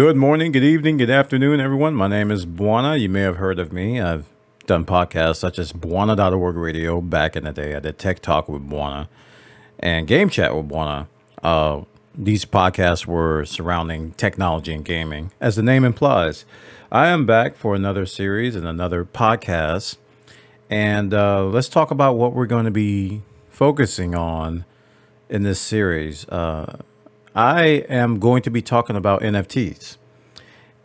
Good morning, good evening, good afternoon, everyone. My name is Bwana. You may have heard of me. I've done podcasts such as Bwana.org radio back in the day. I did Tech Talk with Bwana and Game Chat with Bwana. Uh, these podcasts were surrounding technology and gaming, as the name implies. I am back for another series and another podcast. And uh, let's talk about what we're going to be focusing on in this series. Uh, I am going to be talking about NFTs.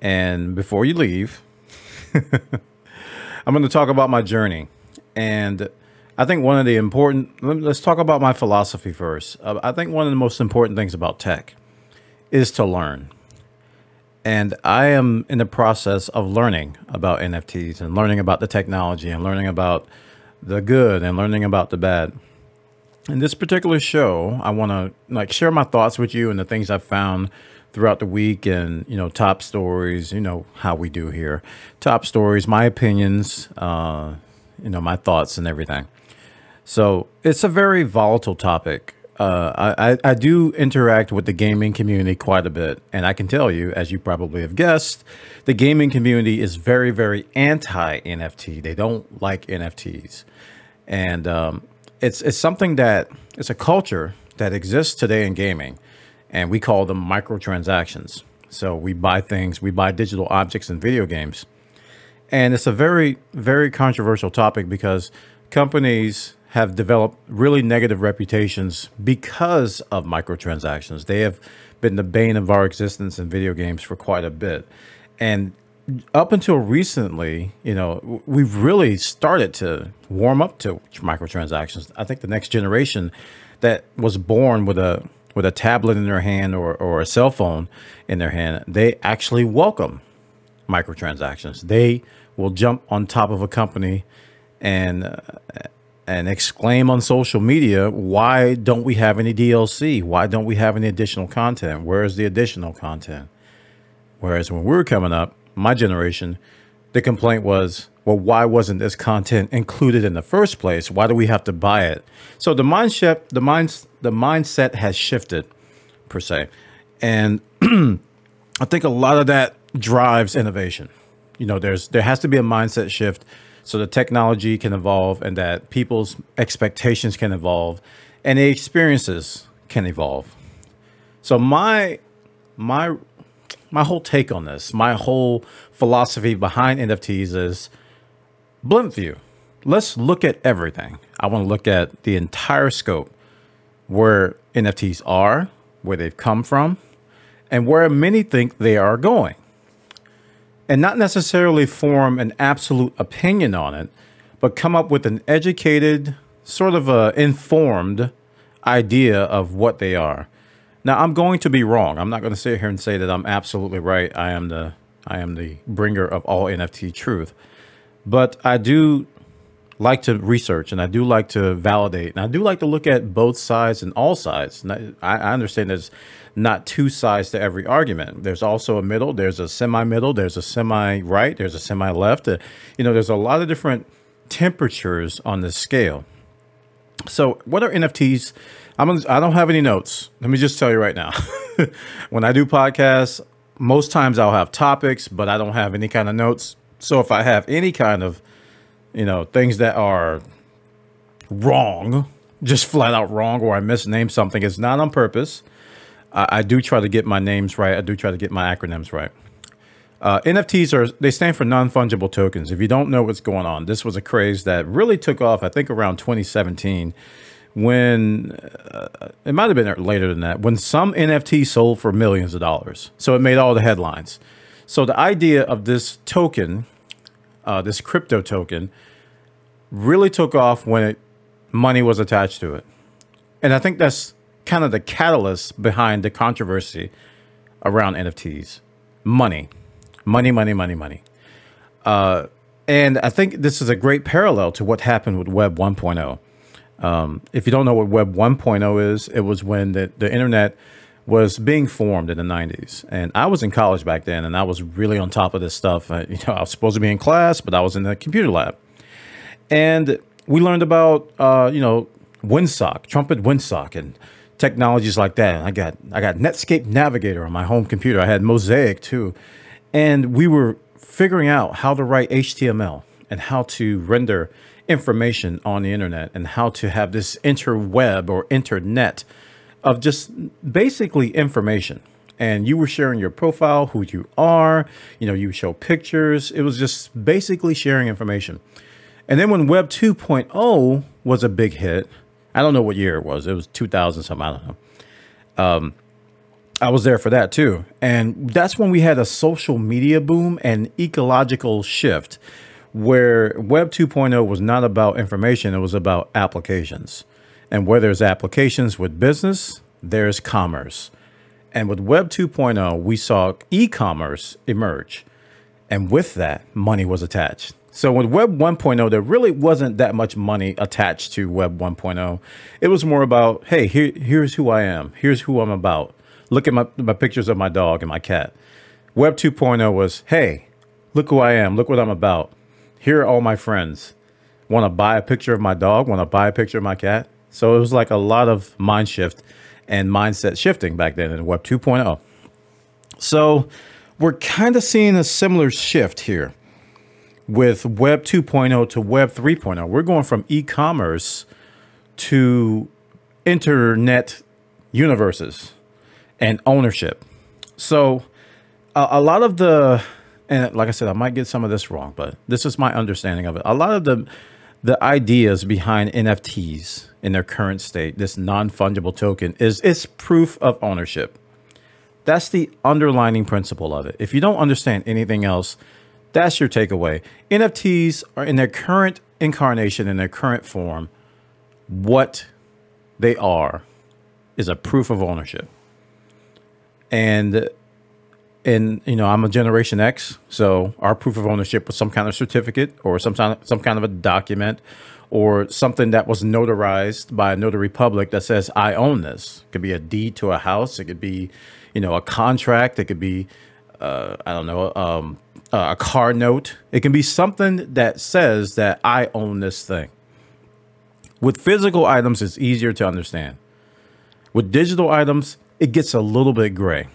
And before you leave, I'm going to talk about my journey. And I think one of the important, let's talk about my philosophy first. Uh, I think one of the most important things about tech is to learn. And I am in the process of learning about NFTs and learning about the technology and learning about the good and learning about the bad in this particular show, I want to like share my thoughts with you and the things I've found throughout the week and, you know, top stories, you know, how we do here. Top stories, my opinions, uh, you know, my thoughts and everything. So it's a very volatile topic. Uh, I, I do interact with the gaming community quite a bit. And I can tell you, as you probably have guessed, the gaming community is very, very anti NFT. They don't like NFTs. And um, it's it's something that it's a culture that exists today in gaming, and we call them microtransactions. So we buy things, we buy digital objects in video games, and it's a very very controversial topic because companies have developed really negative reputations because of microtransactions. They have been the bane of our existence in video games for quite a bit, and up until recently, you know, we've really started to warm up to microtransactions. I think the next generation that was born with a with a tablet in their hand or, or a cell phone in their hand, they actually welcome microtransactions. They will jump on top of a company and uh, and exclaim on social media, "Why don't we have any DLC? Why don't we have any additional content? Where is the additional content?" Whereas when we were coming up, my generation, the complaint was, well, why wasn't this content included in the first place? Why do we have to buy it? So the mindset, the minds, the mindset has shifted, per se, and I think a lot of that drives innovation. You know, there's there has to be a mindset shift so the technology can evolve and that people's expectations can evolve and the experiences can evolve. So my my my whole take on this, my whole philosophy behind NFTs is blimp view. Let's look at everything. I want to look at the entire scope where NFTs are, where they've come from, and where many think they are going. And not necessarily form an absolute opinion on it, but come up with an educated, sort of a informed idea of what they are. Now I'm going to be wrong. I'm not going to sit here and say that I'm absolutely right. I am the I am the bringer of all NFT truth. But I do like to research and I do like to validate and I do like to look at both sides and all sides. I, understand there's not two sides to every argument. There's also a middle, there's a semi-middle, there's a semi-right, there's a semi-left. Uh, you know, there's a lot of different temperatures on this scale. So what are NFTs? I'm I don't have any notes. Let me just tell you right now. when I do podcasts, most times I'll have topics, but I don't have any kind of notes. So if I have any kind of, you know, things that are wrong, just flat out wrong, or I misname something, it's not on purpose. I, I do try to get my names right. I do try to get my acronyms right. Uh, NFTs are they stand for non-fungible tokens. If you don't know what's going on, this was a craze that really took off. I think around 2017 when uh, it might have been later than that, when some NFT sold for millions of dollars. So it made all the headlines. So the idea of this token, uh, this crypto token, really took off when it, money was attached to it. And I think that's kind of the catalyst behind the controversy around NFTs. Money, money, money, money, money. Uh, and I think this is a great parallel to what happened with Web 1.0. Um, if you don't know what Web 1.0 is, it was when the, the internet was being formed in the 90s. And I was in college back then, and I was really on top of this stuff. Uh, you know, I was supposed to be in class, but I was in the computer lab. And we learned about, uh, you know, Winsock, Trumpet Winsock, and technologies like that. I got I got Netscape Navigator on my home computer. I had Mosaic too, and we were figuring out how to write HTML and how to render information on the internet and how to have this interweb or internet of just basically information. And you were sharing your profile, who you are, you know, you show pictures. It was just basically sharing information. And then when Web 2.0 was a big hit, I don't know what year it was. It was 2000 something. I don't know. Um, I was there for that too. And that's when we had a social media boom and ecological shift where Web 2.0 was not about information, it was about applications. And where there's applications with business, there's commerce. And with Web 2.0, we saw e commerce emerge. And with that, money was attached. So with Web 1.0, there really wasn't that much money attached to Web 1.0. It was more about, hey, here, here's who I am. Here's who I'm about. Look at my, my pictures of my dog and my cat. Web 2.0 was, hey, look who I am. Look what I'm about here are all my friends. Want to buy a picture of my dog? Want to buy a picture of my cat? So it was like a lot of mind shift and mindset shifting back then in Web 2.0. So we're kind of seeing a similar shift here with Web 2.0 to Web 3.0. We're going from e commerce to internet universes and ownership. So a, a lot of the and like I said, I might get some of this wrong, but this is my understanding of it. A lot of the the ideas behind NFTs in their current state, this non-fungible token, is it's proof of ownership. That's the underlining principle of it. If you don't understand anything else, that's your takeaway. NFTs are in their current incarnation, in their current form, what they are is a proof of ownership. And and you know, I'm a Generation X, so our proof of ownership was some kind of certificate or some kind of, some kind of a document or something that was notarized by a notary public that says I own this. It could be a deed to a house. It could be, you know, a contract. It could be, uh, I don't know, um, a car note. It can be something that says that I own this thing. With physical items, it's easier to understand. With digital items, it gets a little bit gray.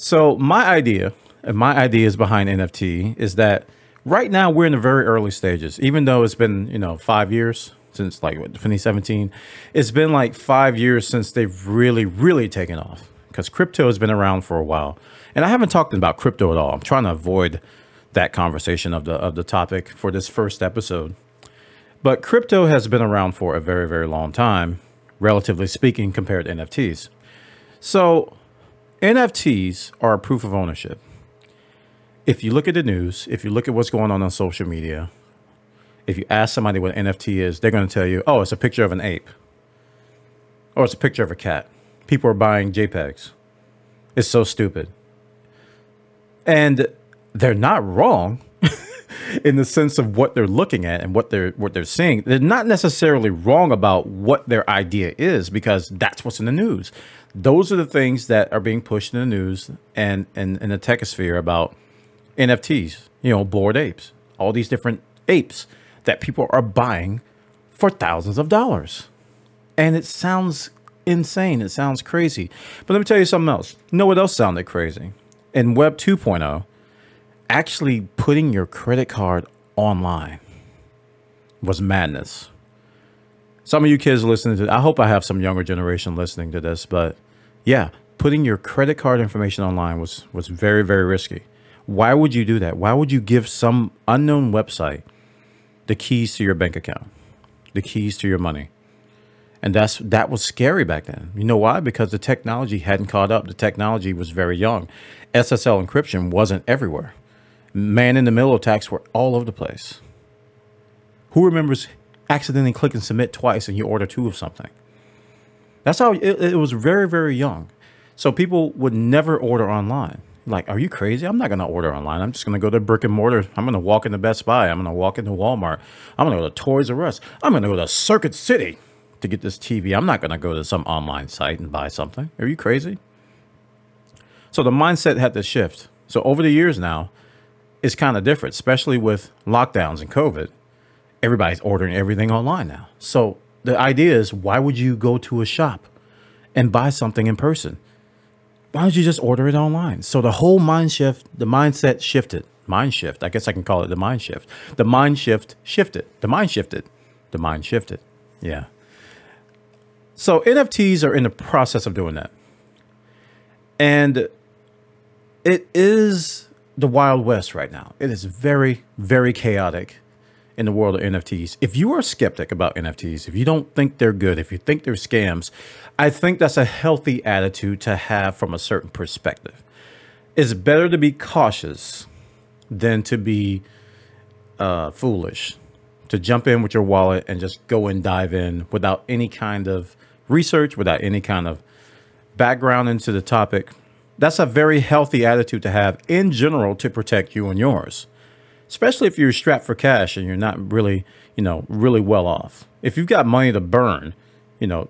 So my idea, and my ideas behind NFT is that right now we're in the very early stages. Even though it's been, you know, five years since like 2017, it's been like five years since they've really, really taken off because crypto has been around for a while. And I haven't talked about crypto at all. I'm trying to avoid that conversation of the of the topic for this first episode. But crypto has been around for a very, very long time, relatively speaking, compared to NFTs. So NFTs are a proof of ownership. If you look at the news, if you look at what's going on on social media, if you ask somebody what NFT is, they're going to tell you, oh, it's a picture of an ape or it's a picture of a cat. People are buying JPEGs. It's so stupid. And they're not wrong in the sense of what they're looking at and what they're what they're seeing. They're not necessarily wrong about what their idea is because that's what's in the news those are the things that are being pushed in the news and and in the techosphere about NFTs, you know, bored apes, all these different apes that people are buying for thousands of dollars. And it sounds insane. It sounds crazy. But let me tell you something else. You know what else sounded crazy? In Web 2.0, actually putting your credit card online was madness some of you kids listening to I hope I have some younger generation listening to this, but yeah, putting your credit card information online was was very very risky. Why would you do that? Why would you give some unknown website the keys to your bank account, the keys to your money? And that's that was scary back then. You know why? Because the technology hadn't caught up. The technology was very young. SSL encryption wasn't everywhere. Man in the middle attacks were all over the place. Who remembers accidentally click and submit twice and you order two of something. That's how it, it was very, very young. So people would never order online. Like, are you crazy? I'm not going to order online. I'm just going to go to brick and mortar. I'm going to walk into Best Buy. I'm going to walk into Walmart. I'm going to go to Toys R Us. I'm going to go to Circuit City to get this TV. I'm not going to go to some online site and buy something. Are you crazy? So the mindset had to shift. So over the years now, it's kind of different, especially with lockdowns and COVID everybody's ordering everything online now. So the idea is why would you go to a shop and buy something in person? Why don't you just order it online? So the whole mind shift, the mindset shifted. Mind shift. I guess I can call it the mind shift. The mind shift shifted. The mind shifted. The mind shifted. Yeah. So NFTs are in the process of doing that. And it is the Wild West right now. It is very, very chaotic in the world of NFTs. If you are a skeptic about NFTs, if you don't think they're good, if you think they're scams, I think that's a healthy attitude to have from a certain perspective. It's better to be cautious than to be uh, foolish, to jump in with your wallet and just go and dive in without any kind of research, without any kind of background into the topic. That's a very healthy attitude to have in general to protect you and yours especially if you're strapped for cash and you're not really, you know, really well off. If you've got money to burn, you know,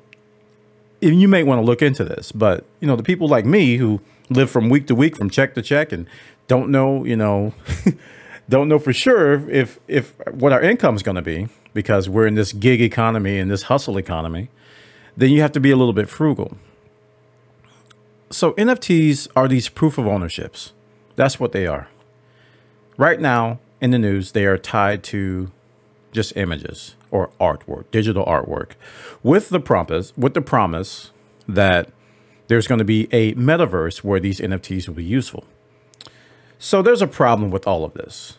you may want to look into this. But, you know, the people like me who live from week to week, from check to check, and don't know, you know, don't know for sure if if what our income is going to be because we're in this gig economy and this hustle economy, then you have to be a little bit frugal. So NFTs are these proof of ownerships. That's what they are. Right now, in the news, they are tied to just images or artwork, digital artwork, with the promise, with the promise that there's going to be a metaverse where these NFTs will be useful. So there's a problem with all of this.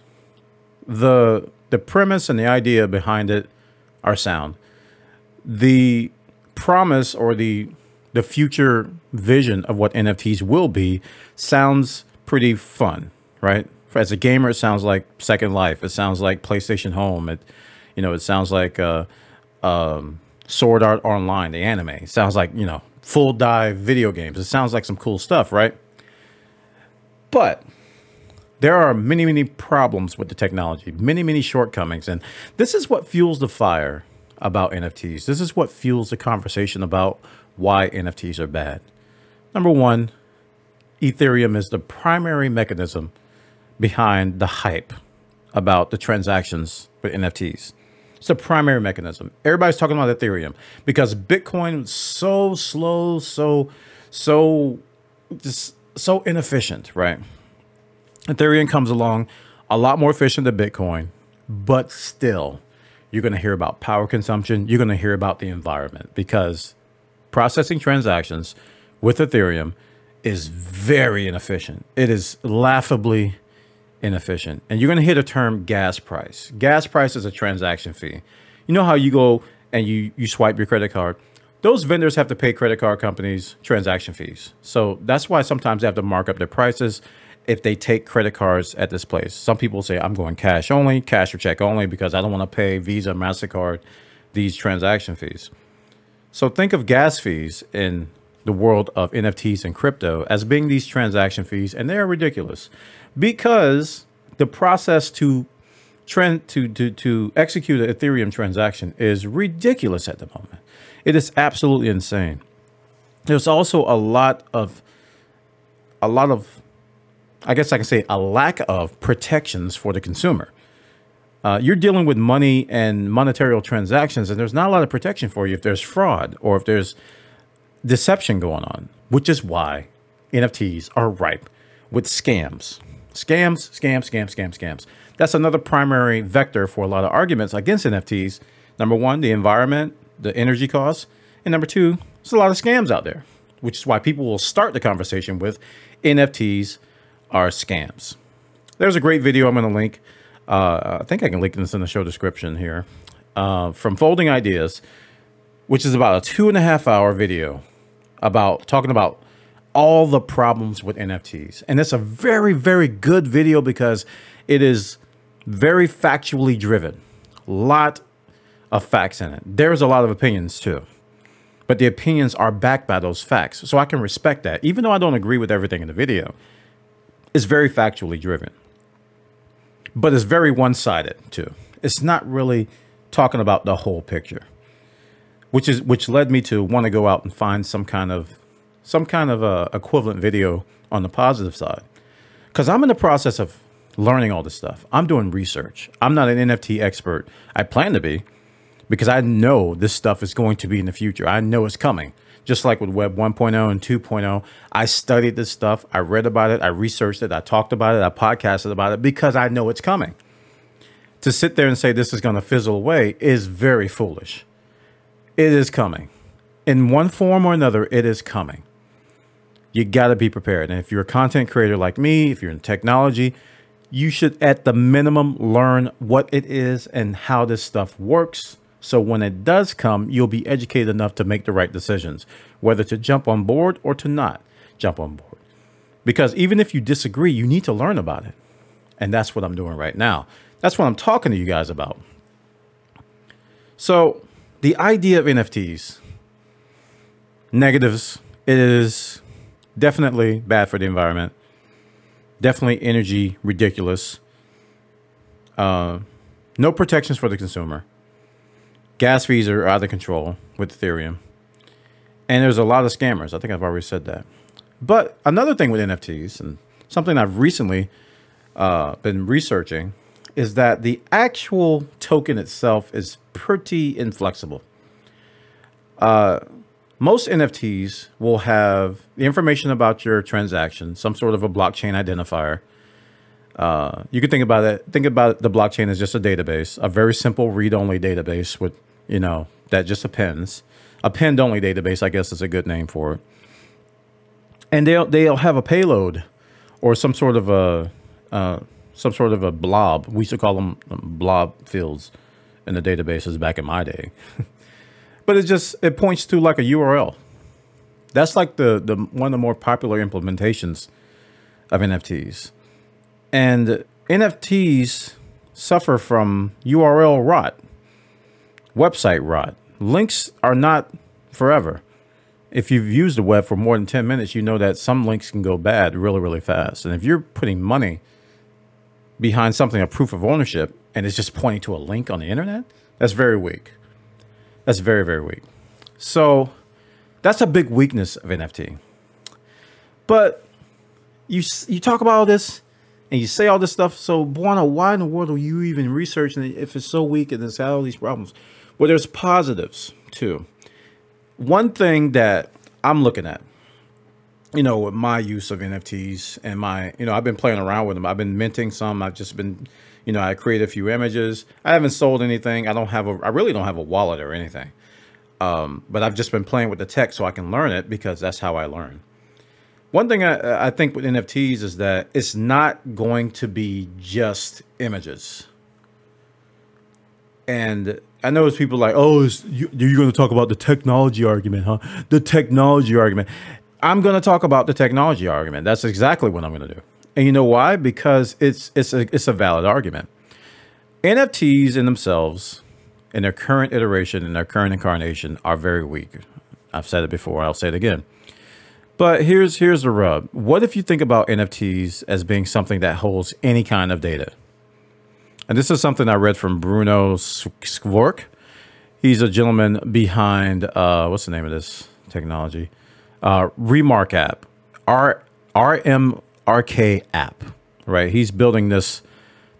The the premise and the idea behind it are sound. The promise or the the future vision of what NFTs will be sounds pretty fun, right? as a gamer, it sounds like Second Life. It sounds like PlayStation Home. It, you know, it sounds like uh, um, Sword Art Online, the anime. It sounds like you know full dive video games. It sounds like some cool stuff, right? But there are many, many problems with the technology, many, many shortcomings, and this is what fuels the fire about NFTs. This is what fuels the conversation about why NFTs are bad. Number one, Ethereum is the primary mechanism behind the hype about the transactions with NFTs. It's the primary mechanism. Everybody's talking about Ethereum because Bitcoin was so slow, so so just so inefficient, right? Ethereum comes along a lot more efficient than Bitcoin, but still, you're going to hear about power consumption. You're going to hear about the environment because processing transactions with Ethereum is very inefficient. It is laughably inefficient. And you're going to hit a term gas price. Gas price is a transaction fee. You know how you go and you, you swipe your credit card? Those vendors have to pay credit card companies transaction fees. So that's why sometimes they have to mark up their prices if they take credit cards at this place. Some people say, I'm going cash only, cash or check only, because I don't want to pay Visa, MasterCard, these transaction fees. So think of gas fees in the world of NFTs and crypto as being these transaction fees, and they are ridiculous because the process to trend to, to, to execute an Ethereum transaction is ridiculous at the moment. It is absolutely insane. There's also a lot of, a lot of, I guess I can say a lack of protections for the consumer. Uh, you're dealing with money and monetary transactions, and there's not a lot of protection for you if there's fraud or if there's deception going on, which is why NFTs are ripe with scams. Scams, scams, scams, scams, scams. That's another primary vector for a lot of arguments against NFTs. Number one, the environment, the energy costs. And number two, there's a lot of scams out there, which is why people will start the conversation with NFTs are scams. There's a great video I'm going to link. Uh, I think I can link this in the show description here uh, from Folding Ideas, which is about a two and a half hour video about talking about all the problems with NFTs. And it's a very, very good video because it is very factually driven. Lot of facts in it. There's a lot of opinions too. But the opinions are backed by those facts. So I can respect that. Even though I don't agree with everything in the video, it's very factually driven. But it's very one-sided too. It's not really talking about the whole picture. Which is which led me to want to go out and find some kind of some kind of a equivalent video on the positive side. Because I'm in the process of learning all this stuff. I'm doing research. I'm not an NFT expert. I plan to be, because I know this stuff is going to be in the future. I know it's coming. Just like with Web 1.0 and 2.0, I studied this stuff. I read about it. I researched it. I talked about it. I podcasted about it because I know it's coming. To sit there and say this is going to fizzle away is very foolish. It is coming. In one form or another, it is coming. You got to be prepared. And if you're a content creator like me, if you're in technology, you should, at the minimum, learn what it is and how this stuff works so when it does come, you'll be educated enough to make the right decisions, whether to jump on board or to not jump on board. Because even if you disagree, you need to learn about it. And that's what I'm doing right now. That's what I'm talking to you guys about. So, the idea of NFTs, negatives, it is definitely bad for the environment, definitely energy ridiculous, uh, no protections for the consumer gas fees are out of control with Ethereum. And there's a lot of scammers. I think I've already said that. But another thing with NFTs, and something I've recently uh, been researching, is that the actual token itself is pretty inflexible. Uh, most NFTs will have the information about your transaction, some sort of a blockchain identifier. Uh, you can think about it. Think about the blockchain as just a database, a very simple read-only database with you know, that just appends. Append only database, I guess is a good name for it. And they'll they'll have a payload or some sort of a uh, some sort of a blob. We used to call them blob fields in the databases back in my day. but it just it points to like a URL. That's like the the one of the more popular implementations of NFTs. And NFTs suffer from URL rot website rot. Links are not forever. If you've used the web for more than 10 minutes, you know that some links can go bad really, really fast. And if you're putting money behind something, a proof of ownership, and it's just pointing to a link on the internet, that's very weak. That's very, very weak. So that's a big weakness of NFT. But you you talk about all this and you say all this stuff. So, Bwana, why in the world are you even researching it if it's so weak and it's got all these problems? Well, there's positives too. One thing that I'm looking at, you know, with my use of NFTs and my, you know, I've been playing around with them. I've been minting some. I've just been, you know, I created a few images. I haven't sold anything. I don't have a, I really don't have a wallet or anything. Um, but I've just been playing with the tech so I can learn it because that's how I learn. One thing I, I think with NFTs is that it's not going to be just images. And I know it's people like, oh, you, you're going to talk about the technology argument, huh? The technology argument. I'm going to talk about the technology argument. That's exactly what I'm going to do. And you know why? Because it's it's a it's a valid argument. NFTs in themselves, in their current iteration, in their current incarnation, are very weak. I've said it before. I'll say it again. But here's here's the rub. What if you think about NFTs as being something that holds any kind of data? And this is something I read from Bruno Skvorc. He's a gentleman behind, uh, what's the name of this technology? Uh, Remark app, R RMRK app, right? He's building this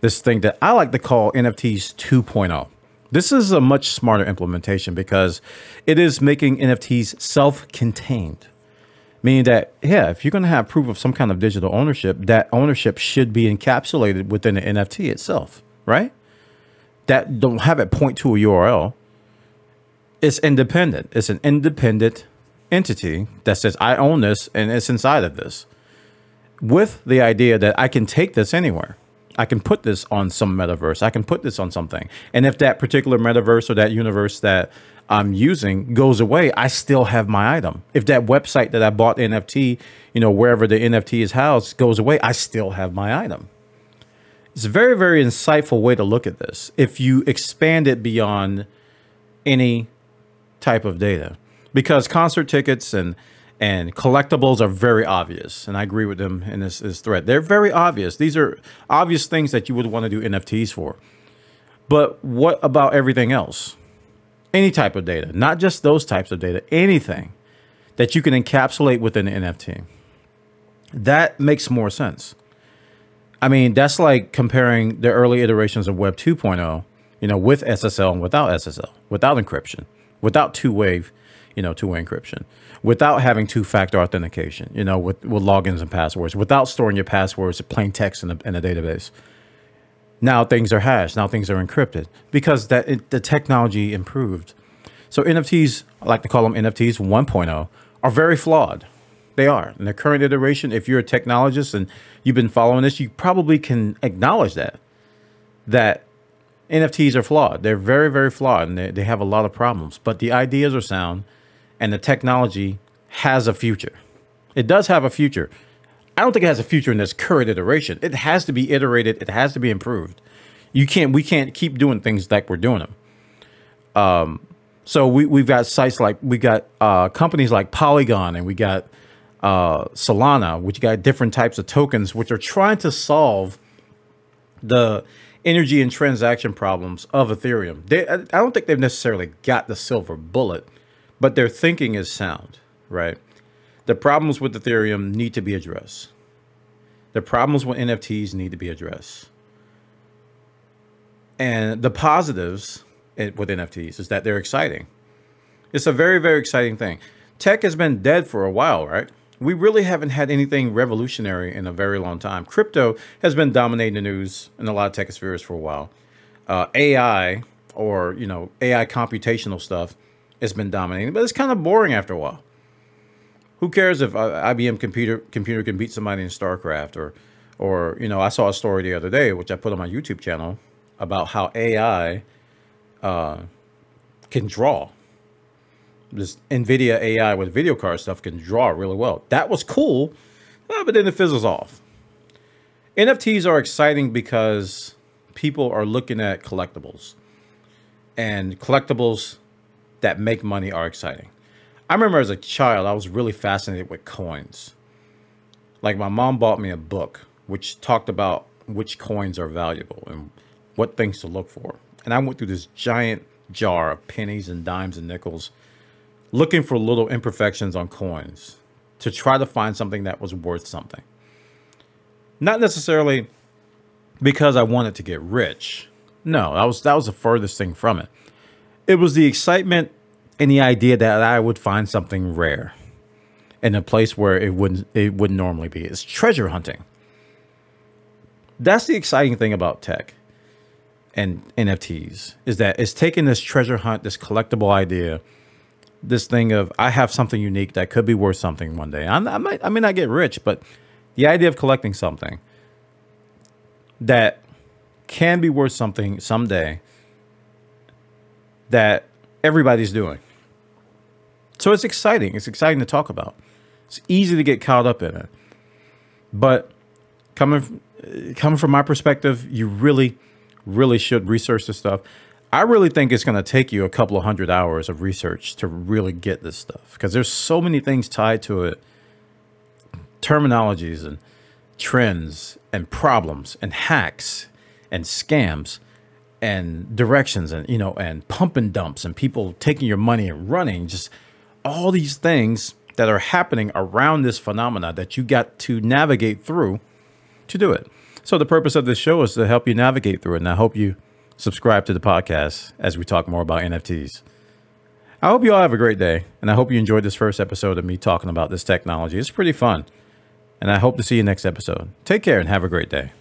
this thing that I like to call NFTs 2.0. This is a much smarter implementation because it is making NFTs self-contained. Meaning that, yeah, if you're going to have proof of some kind of digital ownership, that ownership should be encapsulated within the NFT itself right? That don't have it point to a URL. It's independent. It's an independent entity that says I own this and it's inside of this. With the idea that I can take this anywhere. I can put this on some metaverse. I can put this on something. And if that particular metaverse or that universe that I'm using goes away, I still have my item. If that website that I bought NFT, you know, wherever the NFT is housed goes away, I still have my item. It's a very, very insightful way to look at this if you expand it beyond any type of data. Because concert tickets and and collectibles are very obvious. And I agree with them in this, this thread. They're very obvious. These are obvious things that you would want to do NFTs for. But what about everything else? Any type of data, not just those types of data, anything that you can encapsulate within an NFT. That makes more sense. I mean, that's like comparing the early iterations of Web 2.0 you know, with SSL and without SSL, without encryption, without two wave, you know, two way encryption, without having two factor authentication, you know, with, with logins and passwords, without storing your passwords in plain text in a, in a database. Now things are hashed. Now things are encrypted because that it, the technology improved. So NFTs, I like to call them NFTs 1.0, are very flawed. They are. In the current iteration, if you're a technologist and you've been following this, you probably can acknowledge that. That NFTs are flawed. They're very, very flawed and they, they have a lot of problems. But the ideas are sound and the technology has a future. It does have a future. I don't think it has a future in this current iteration. It has to be iterated. It has to be improved. You can't. We can't keep doing things like we're doing them. Um, so we we've got sites like we got uh, companies like Polygon and we got uh, Solana, which got different types of tokens, which are trying to solve the energy and transaction problems of Ethereum. They, I don't think they've necessarily got the silver bullet, but their thinking is sound, right? The problems with Ethereum need to be addressed. The problems with NFTs need to be addressed. And the positives with NFTs is that they're exciting. It's a very, very exciting thing. Tech has been dead for a while, right? We really haven't had anything revolutionary in a very long time. Crypto has been dominating the news in a lot of tech spheres for a while. Uh, AI or, you know, AI computational stuff has been dominating, but it's kind of boring after a while who cares if uh, IBM computer computer can beat somebody in StarCraft or or you know I saw a story the other day which I put on my YouTube channel about how AI uh, can draw. This NVIDIA AI with video card stuff can draw really well. That was cool, uh, but then it fizzles off. NFTs are exciting because people are looking at collectibles, and collectibles that make money are exciting. I remember as a child, I was really fascinated with coins. Like my mom bought me a book which talked about which coins are valuable and what things to look for. And I went through this giant jar of pennies and dimes and nickels looking for little imperfections on coins to try to find something that was worth something. Not necessarily because I wanted to get rich. No, that was that was the furthest thing from it. It was the excitement and the idea that I would find something rare in a place where it wouldn't it wouldn't normally be. It's treasure hunting. That's the exciting thing about tech and NFTs is that it's taking this treasure hunt, this collectible idea, this thing of I have something unique that could be worth something one day. I'm, I might I may not get rich, but the idea of collecting something that can be worth something someday that everybody's doing. So it's exciting. It's exciting to talk about. It's easy to get caught up in it. But coming coming from my perspective, you really, really should research this stuff. I really think it's going to take you a couple of hundred hours of research to really get this stuff because there's so many things tied to it terminologies and trends and problems and hacks and scams and directions and you know and pump and dumps and people taking your money and running just all these things that are happening around this phenomena that you got to navigate through to do it. So the purpose of this show is to help you navigate through it. And I hope you subscribe to the podcast as we talk more about NFTs. I hope you all have a great day. And I hope you enjoyed this first episode of me talking about this technology. It's pretty fun. And I hope to see you next episode. Take care and have a great day.